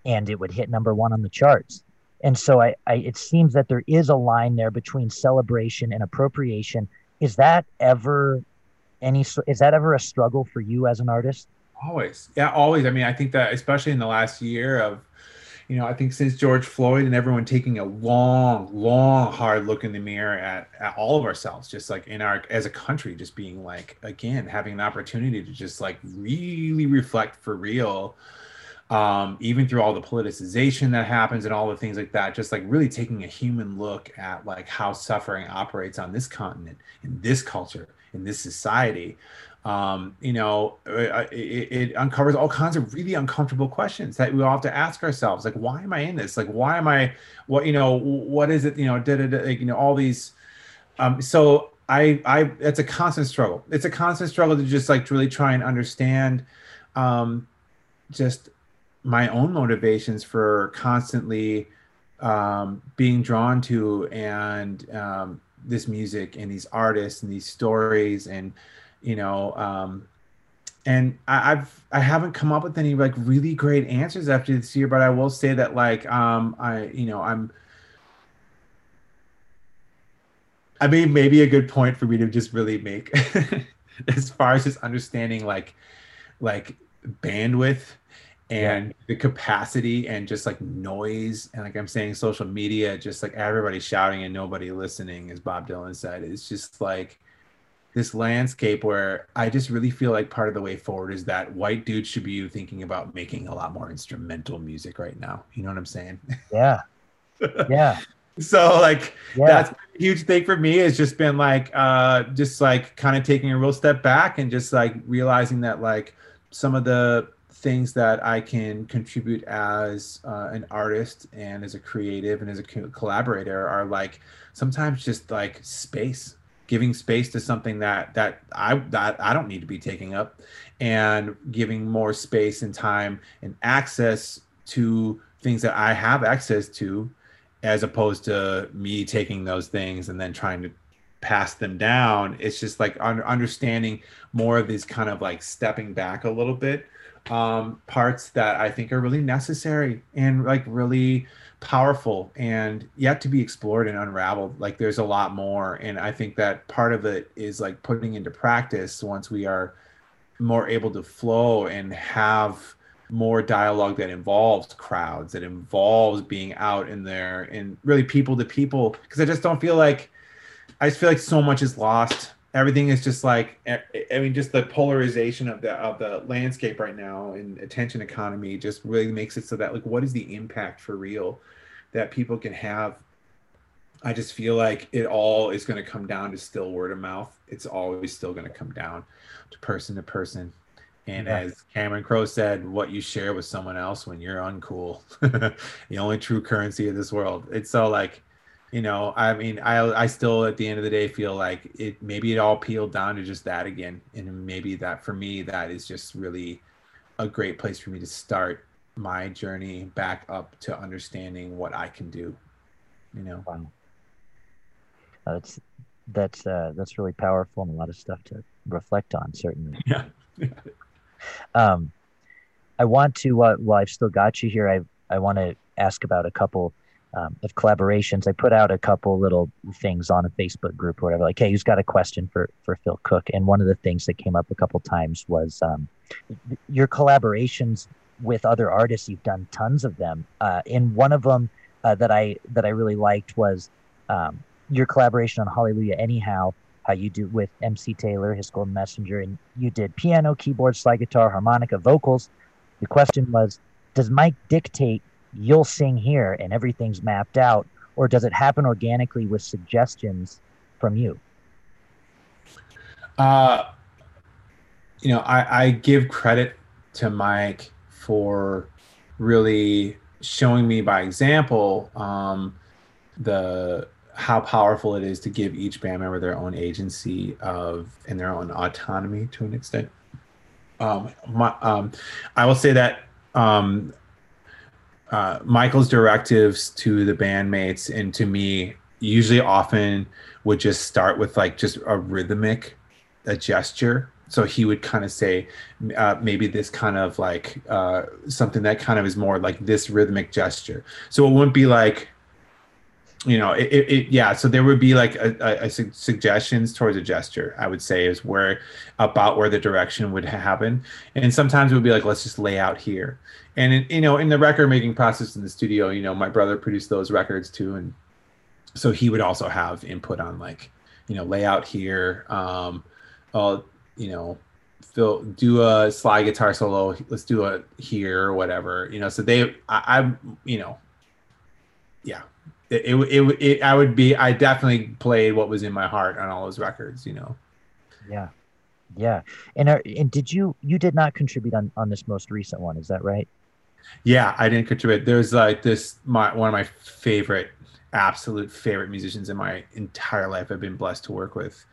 and it would hit number one on the charts and so I, I, it seems that there is a line there between celebration and appropriation. Is that ever any? Is that ever a struggle for you as an artist? Always, yeah, always. I mean, I think that especially in the last year of, you know, I think since George Floyd and everyone taking a long, long, hard look in the mirror at, at all of ourselves, just like in our as a country, just being like again having an opportunity to just like really reflect for real um, even through all the politicization that happens and all the things like that, just like really taking a human look at like how suffering operates on this continent, in this culture, in this society. Um, you know, uh, uh, it, it, uncovers all kinds of really uncomfortable questions that we all have to ask ourselves. Like, why am I in this? Like, why am I? What you know? What is it? You know, da, da, da, like, you know, all these. Um, so I, I, it's a constant struggle. It's a constant struggle to just like really try and understand, um, just my own motivations for constantly um, being drawn to and um, this music and these artists and these stories and you know um, and I, have I haven't come up with any like really great answers after this year, but I will say that like um I you know I'm I mean maybe a good point for me to just really make as far as just understanding like like bandwidth and yeah. the capacity and just like noise and like i'm saying social media just like everybody shouting and nobody listening as bob dylan said it's just like this landscape where i just really feel like part of the way forward is that white dudes should be thinking about making a lot more instrumental music right now. You know what i'm saying? Yeah. Yeah. so like Yeah. that's a huge thing for me. Has just been like uh just like kind of taking a real step back and just like realizing that like some of the things that I can contribute as uh, an artist and as a creative and as a co- collaborator are like sometimes just like space giving space to something that that I that I don't need to be taking up and giving more space and time and access to things that I have access to as opposed to me taking those things and then trying to pass them down. It's just like understanding more of these kind of like stepping back a little bit um, parts that i think are really necessary and like really powerful and yet to be explored and unraveled. Like there's a lot more and i think that part of it is like putting into practice once we are more able to flow and have more dialogue that involves crowds that involves being out in there and really people to people because i just don't feel like i just feel like so much is lost everything is just like i I mean just the polarization of the of the landscape right now and attention economy just really makes it so that like what is the impact for real that people can have i just feel like it all is going to come down to still word of mouth it's always still going to come down to person to person and Yeah. as Cameron Crowe said, what you share with someone else when you're uncool, the only true currency of this world. It's so like, you know, I mean, I I still at the end of the day feel like it maybe it all peeled down to just that again. And maybe that for me, that is just really a great place for me to start my journey back up to understanding what I can do. You know. Wow. Uh, That's that's uh, that's really powerful and a lot of stuff to reflect on. Certainly. Yeah. Um, I want to, uh, while I've still got you here, I I want to ask about a couple um, of collaborations. I put out a couple little things on a Facebook group or whatever, like, hey, who's got a question for for Phil Cook? And one of the things that came up a couple times was um, your collaborations with other artists. You've done tons of them. Uh, and one of them uh, that I that I really liked was um, your collaboration on Hallelujah Anyhow how you do with MC Taylor, Hiss Golden Messenger, and you did piano, keyboard, slide guitar, harmonica, vocals. The question was, does Mike dictate you'll sing here and everything's mapped out, or does it happen organically with suggestions from you? Uh, you know, I, I give credit to Mike for really showing me by example um, the how powerful it is to give each band member their own agency of and their own autonomy to an extent. Um, my, um, I will say that um, uh, Michael's directives to the bandmates and to me usually often would just start with like just a rhythmic a gesture. So he would kind of say uh, maybe this kind of like uh, something that kind of is more like this rhythmic gesture. So it wouldn't be like you know it, it, it yeah so there would be like a, a, a su- suggestions towards a gesture i would say is where about where the direction would happen. And sometimes it would be like let's just lay out here. And in, you know in the record making process in the studio you know my brother produced those records too and so he would also have input on like you know layout here um uh, you know Phil, do a slide guitar solo let's do a here or whatever you know so they i i'm you know yeah it, it, it, it i would be i definitely played what was in my heart on all those records you know Yeah, yeah. And are, and did you you did not contribute on on this most recent one? Is that right? Yeah, I didn't contribute. There's like this my one of my favorite, absolute favorite musicians in my entire life. I've been blessed to work with.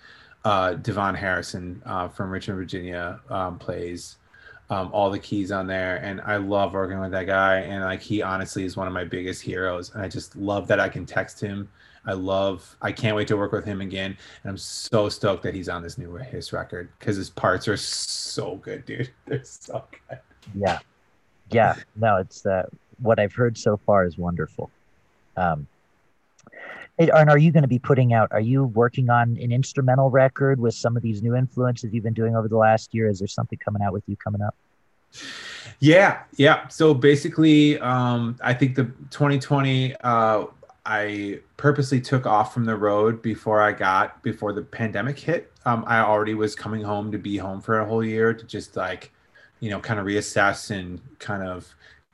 Uh, Devon Harrison uh, from Richmond, Virginia, um, plays um, all the keys on there, and I love working with that guy. And like he honestly is one of my biggest heroes, and I just love that I can text him. I love. I can't wait to work with him again, and I'm so stoked that he's on this new his record because his parts are so good, dude. They're so good. Yeah, yeah. No, it's uh, what I've heard so far is wonderful. Um, and are you going to be putting out? Are you working on an instrumental record with some of these new influences you've been doing over the last year? Is there something coming out with you coming up? Yeah, yeah. So basically, um, I think the 2020, uh, I purposely took off from the road before I got before the pandemic hit. Um, I already was coming home to be home for a whole year to just like, you know, kind of reassess and kind of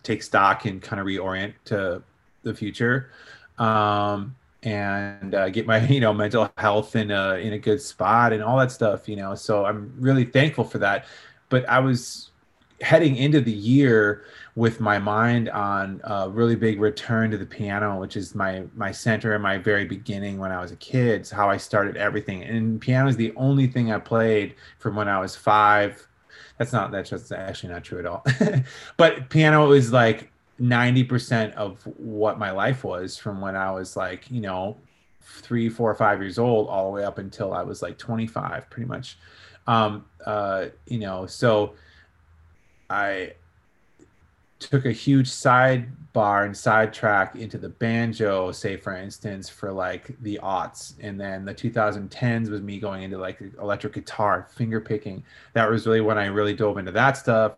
take stock and kind of reorient to the future um, and uh, get my you know mental health in a in a good spot and all that stuff you know so i'm really thankful for that. But i was heading into the year with my mind on a really big return to the piano which is my my center and my very beginning when i was a kid. It's how i started everything. And piano is the only thing i played from when i was five. That's not that's just actually not true at all. But piano is like 90% of what my life was from when i was like you know three four five years old all the way up until i was like 25 pretty much. Um uh you know so i took a huge sidebar and sidetrack into the banjo, say for instance, for like the aughts, and then the 2010s was me going into like electric guitar, finger picking. That was really when I really dove into that stuff.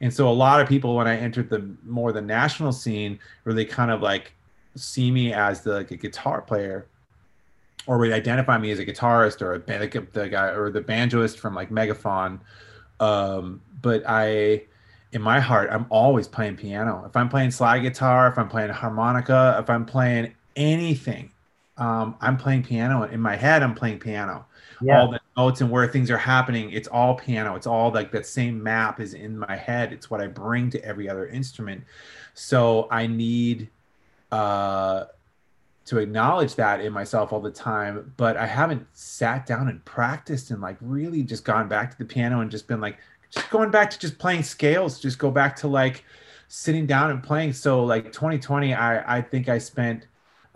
And so a lot of people, when I entered the more the national scene, really kind of like see me as the like a guitar player, or would identify me as a guitarist or a the guy or the banjoist from like Megafaun. Um, but I in my heart, I'm always playing piano. If I'm playing slide guitar, if I'm playing harmonica, if I'm playing anything, um, I'm playing piano. In my head, I'm playing piano. Yeah. All the notes and where things are happening, it's all piano. It's all like that same map is in my head. It's what I bring to every other instrument. So I need uh, to acknowledge that in myself all the time. But I haven't sat down and practiced and like really just gone back to the piano and just been like, just going back to just playing scales, just go back to like sitting down and playing. So like 2020, I I think I spent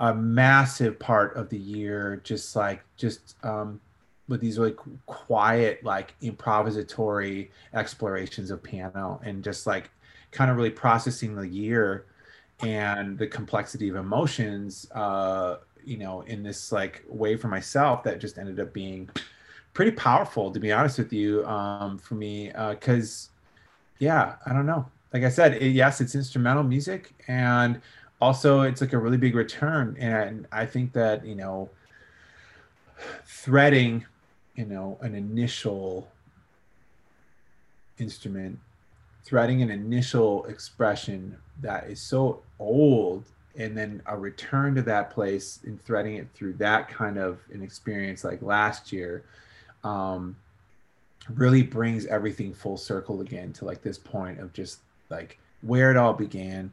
a massive part of the year just like just um with these really quiet like improvisatory explorations of piano and just like kind of really processing the year and the complexity of emotions uh you know in this like way for myself that just ended up being pretty powerful to be honest with you um, for me because uh, yeah i don't know. Like i said it, yes it's instrumental music and also it's like a really big return and i think that you know threading you know an initial instrument threading an initial expression that is so old and then a return to that place and threading it through that kind of an experience like last year um, really brings everything full circle again to like this point of just like where it all began,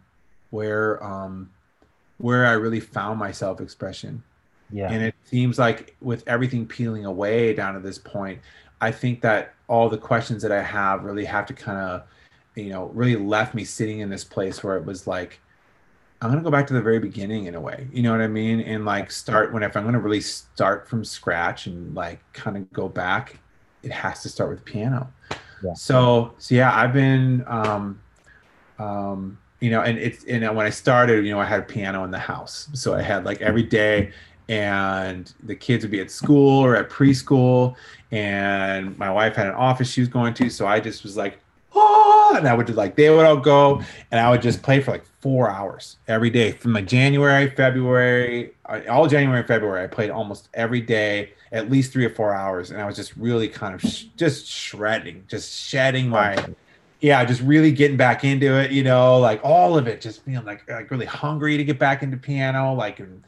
where um, where I really found my self expression. Yeah. And it seems like with everything peeling away down to this point, I think that all the questions that I have really have to kind of, you know, really left me sitting in this place where it was like, I'm gonna go back to the very beginning in a way. You know what I mean? And like start when if I'm gonna really start from scratch and like kind of go back, it has to start with piano. Yeah. So so yeah, I've been um um you know, and it's you know when I started, you know, I had a piano in the house. So I had like every day and the kids would be at school or at preschool and my wife had an office she was going to so i just was like and I would just like they would all go, and I would just play for like four hours every day from like January, February, uh, all January and February. I played almost every day, at least three or four hours, and I was just really kind of sh- just shredding, just shedding my. Yeah, just really getting back into it, you know, like all of it, just feeling like like really hungry to get back into piano, like and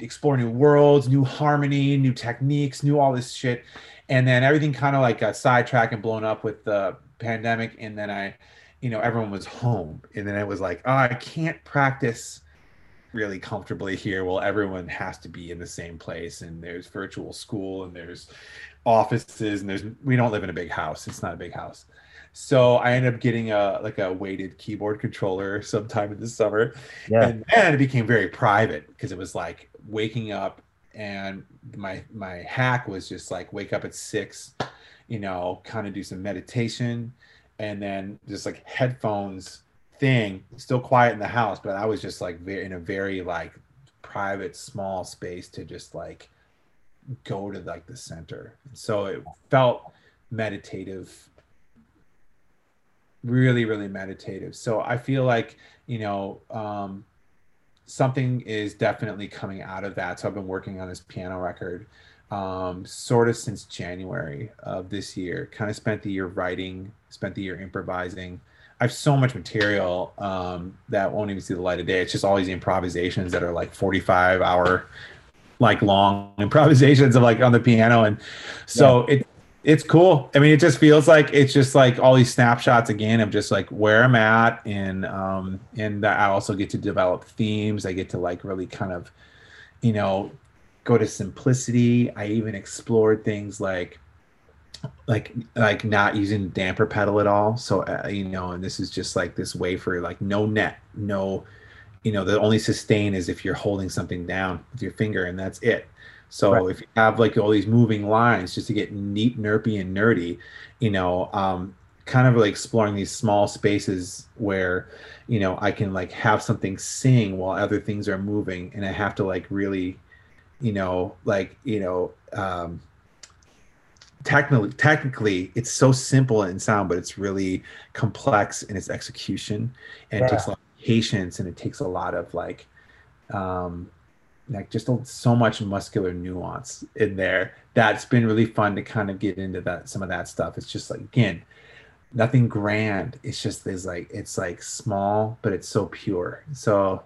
explore new worlds, new harmony, new techniques, new all this shit and then everything kind of like got sidetracked and blown up with the pandemic and then i you know everyone was home. And then it was like oh i can't practice really comfortably here. Well everyone has to be in the same place and there's virtual school and there's offices and there's we don't live in a big house. It's not a big house. So i ended up getting a like a weighted keyboard controller sometime in the summer. Yeah. and then it became very private because it was like waking up and my my hack was just like wake up at six you know, kind of do some meditation and then just like headphones thing, still quiet in the house, but I was just like very in a very like private small space to just like go to like the center. So it felt meditative. Really really meditative. So i feel like you know um something is definitely coming out of that. So i've been working on this piano record um, sort of since January of this year. Kind of spent the year writing, spent the year improvising. I have so much material um, that won't even see the light of day. It's just all these improvisations that are like 45 hour, like long improvisations of like on the piano. And so yeah. it, it's cool. I mean, it just feels like it's just like all these snapshots again of just like where I'm at, and um, and I also get to develop themes. I get to like really kind of, you know, go to simplicity. I even explored things like like like not using the damper pedal at all so uh, you know and this is just like this way for like no net no you know the only sustain is if you're holding something down with your finger and that's it so right. if you have like all these moving lines just to get neat nerpy and nerdy you know um kind of like exploring these small spaces where you know i can like have something sing while other things are moving and i have to like really you know like you know um technically technically it's so simple in sound but it's really complex in its execution and yeah. it takes a lot of patience and it takes a lot of like um like just so much muscular nuance in there that's been really fun to kind of get into that some of that stuff. It's just like again nothing grand. It's just there's like it's like small but it's so pure. So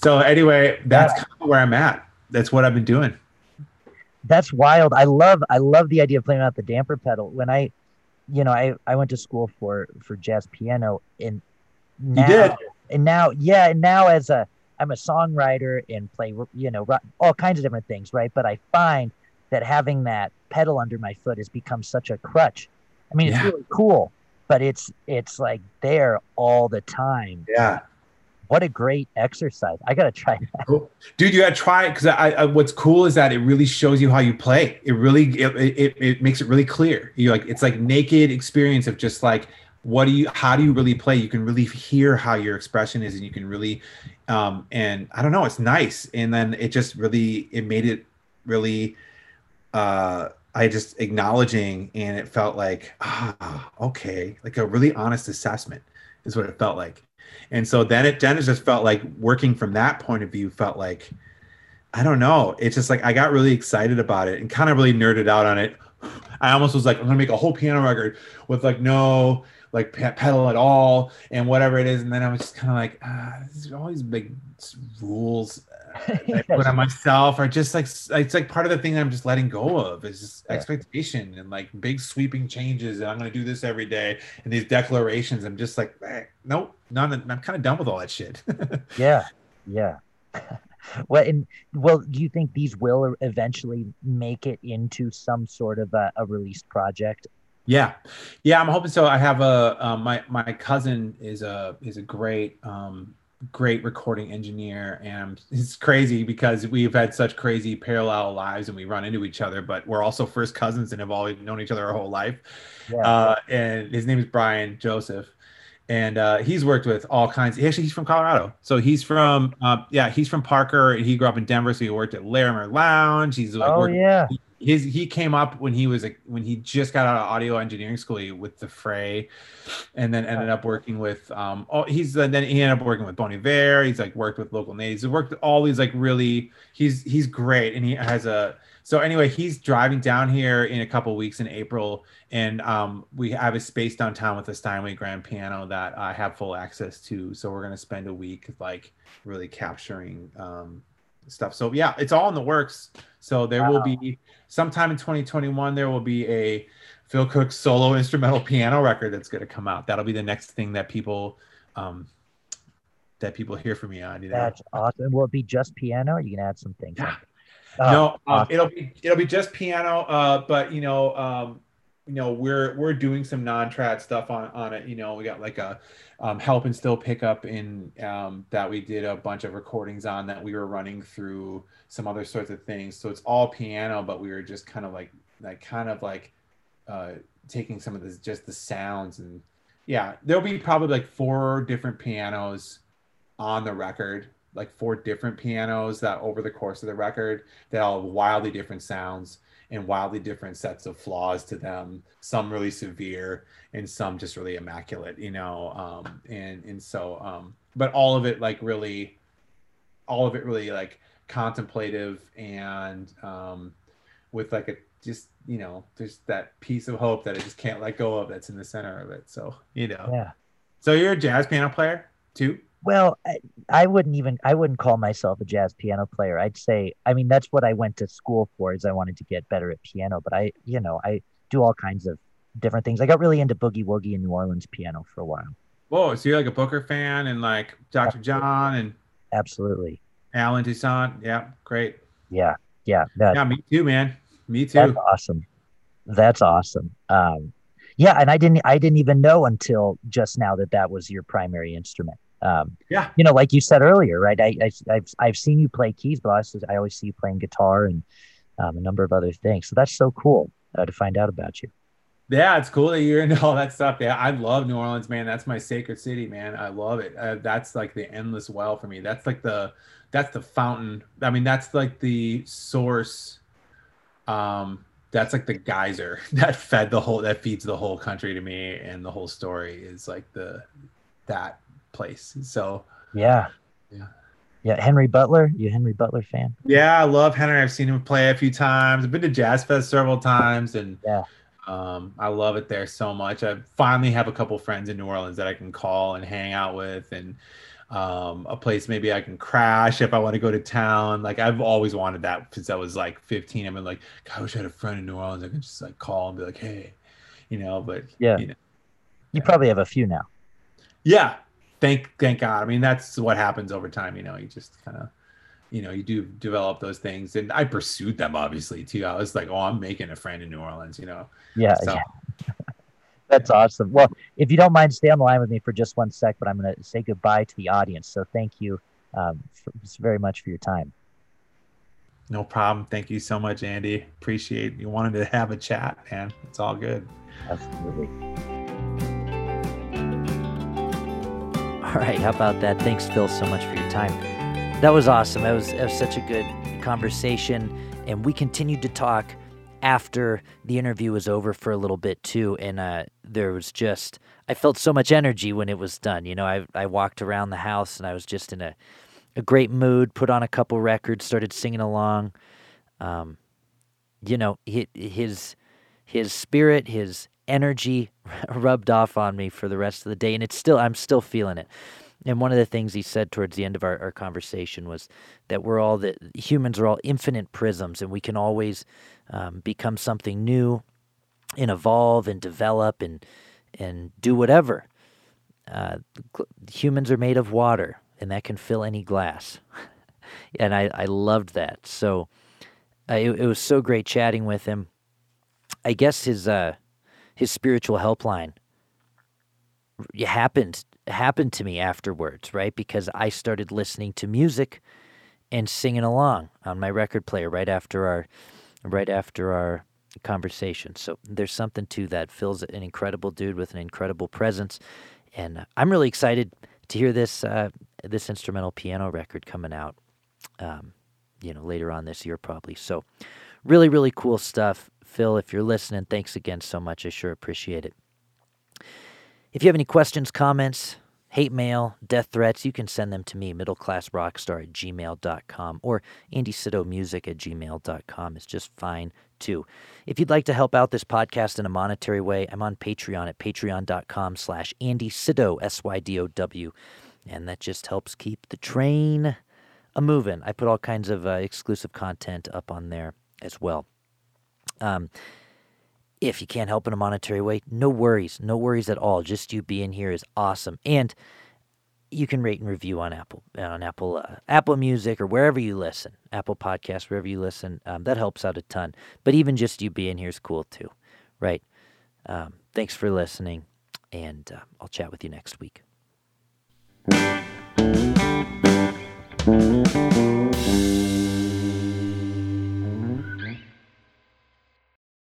so anyway that's kind of where i'm at that's what i've been doing that's wild. I love I love the idea of playing out the damper pedal. When I, you know, I I went to school for for jazz piano and now, you did. and now yeah, and now as a I'm a songwriter and play you know all kinds of different things, right? But I find that having that pedal under my foot has become such a crutch. I mean, it's really cool, but it's it's like there all the time. Yeah what a great exercise. I got to try that. Cool. Dude, you got to try it because I, I, what's cool is that it really shows you how you play. It really, it, it, it makes it really clear. You like, it's like naked experience of just like, what do you, how do you really play? You can really hear how your expression is and you can really, um, and I don't know, it's nice. And then it just really, it made it really, uh, I just acknowledging and it felt like, ah, okay, like a really honest assessment is what it felt like and so then it then it just felt like working from that point of view felt like I don't know. It's just like I got really excited about it and kind of really nerded out on it. I almost was like, I'm gonna make a whole piano record with like no like pedal at all and whatever it is. And then I was just kind of like, ah, these are all these big rules I put on myself are just like it's like part of the thing I'm just letting go of is just yeah. expectation and like big sweeping changes and I'm gonna do this every day and these declarations. I'm just like, eh, nope, none. I'm kind of done with all that shit. yeah, yeah. well, and well, do you think these will eventually make it into some sort of a, a released project? Yeah, yeah, I'm hoping so. I have a um, my my cousin is a is a great um, great recording engineer and it's crazy because we've had such crazy parallel lives and we run into each other but we're also first cousins and have always known each other our whole life yeah. uh, and his name is brian joseph and uh, he's worked with all kinds actually he's from colorado so he's from uh, yeah he's from parker and he grew up in denver so he worked at larimer lounge he's like oh, yeah his he came up when he was a, when he just got out of audio engineering school with the Fray, and then ended up working with um oh he's uh, then he ended up working with Bon Iver. He's like worked with local natives. He's worked with all these like really he's he's great and he has a so anyway he's driving down here in a couple weeks in April and um we have a space downtown with a Steinway grand piano that I have full access to. So we're gonna spend a week like really capturing um stuff. So yeah, it's all in the works. So there wow. will be sometime in 2021 there will be a Phil Cook solo instrumental piano record that's going to come out. That'll be the next thing that people um that people hear from me on. You know? That's awesome. Will it be just piano? Or you can add some things. Yeah. No, um, awesome. it'll be it'll be just piano. Uh, but you know, um, you know, we're we're doing some non-trad stuff on on it. You know, we got like a um, Helpinstill pick up in um, that we did a bunch of recordings on that we were running through some other sorts of things. So it's all piano, but we were just kind of like like kind of like uh, taking some of this just the sounds and yeah, there'll be probably like four different pianos on the record, like four different pianos that over the course of the record that all have wildly different sounds and wildly different sets of flaws to them. Some really severe and some just really immaculate you know um and and so um but all of it like really all of it really like contemplative and um with like a just you know there's that piece of hope that i just can't let go of that's in the center of it. So you know. Yeah. So you're a jazz piano player too? Well, I, I wouldn't even I wouldn't call myself a jazz piano player. I'd say I mean that's what I went to school for is I wanted to get better at piano, but I you know, I do all kinds of different things. I got really into boogie woogie and New Orleans piano for a while. Whoa, so you're like a Booker fan and like Dr. John and Absolutely. Allen Toussaint. Yeah, great. Yeah. Yeah. That, Yeah, me too, man. Me too. That's awesome. That's awesome. Um, yeah, and I didn't I didn't even know until just now that that was your primary instrument. Um, Yeah. you know, like you said earlier, right? I, I I've I've seen you play keys, but I I always see you playing guitar and um, a number of other things. So that's so cool uh, to find out about you. Yeah, it's cool that you're into all that stuff. Yeah, I love New Orleans, man. That's my sacred city, man. I love it. Uh, that's like the endless well for me. That's like the that's the fountain. I mean, that's like the source. Um, that's like the geyser that fed the whole that feeds the whole country to me, and the whole story is like the that place. So Yeah. Yeah. Yeah. Henry Butler. You a Henry Butler fan? Yeah, I love Henry. I've seen him play a few times. I've been to Jazz Fest several times, and Yeah. um, I love it there so much. I finally have a couple friends in New Orleans that I can call and hang out with, and um, a place maybe I can crash if I want to go to town. Like I've always wanted that since I was like 15. I've been like, God, I wish I had a friend in New Orleans. I could just like call and be like, hey, you know. But Yeah. you know, You probably have a few now. yeah thank thank god i mean that's what happens over time you know you just kind of you know you do develop those things and i pursued them obviously too i was like oh i'm making a friend in new orleans you know Yeah. so yeah. That's awesome. Well, if you don't mind, stay on the line with me for just one sec, but I'm going to say goodbye to the audience. So thank you um, for, very much for your time. no problem thank you so much andy appreciate you wanted to have a chat man it's all good Absolutely. All right, how about that? Thanks, Phil, so much for your time. That was awesome. That was, that was such a good conversation. And we continued to talk after the interview was over for a little bit too. And uh, there was just, I felt so much energy when it was done. You know, I, I walked around the house and I was just in a, a great mood, put on a couple records, started singing along. Um, you know, his, his spirit, his energy rubbed off on me for the rest of the day. And it's still, I'm still feeling it. And one of the things he said towards the end of our, our conversation was that we're all the humans are all infinite prisms and we can always um, become something new and evolve and develop and and do whatever. Uh, humans are made of water and that can fill any glass. and I, I loved that. So uh, it, it was so great chatting with him. I guess his uh, his spiritual helpline happened happened to me afterwards, right? Because I started listening to music and singing along on my record player right after our right after our conversation. So there's something to that. Phil's an incredible dude with an incredible presence, and I'm really excited to hear this uh, this instrumental piano record coming out. Um, you know, later on this year probably. So really, really cool stuff. Phil, if you're listening, thanks again so much. I sure appreciate it. If you have any questions, comments, hate mail, death threats, you can send them to me, middleclassrockstar at gmail.com, or andysydowmusic at gmail.com is just fine too. If you'd like to help out this podcast in a monetary way, I'm on Patreon at patreon.com slash andysydow, S-Y-D-O-W, and that just helps keep the train a moving. I put all kinds of uh, exclusive content up on there as well. Um, if you can't help in a monetary way, no worries, no worries at all. Just you being here is awesome, and you can rate and review on Apple, on Apple, uh, Apple Music, or wherever you listen, Apple Podcasts, wherever you listen. Um, that helps out a ton. But even just you being here is cool too, right? Um, thanks for listening, and uh, I'll chat with you next week.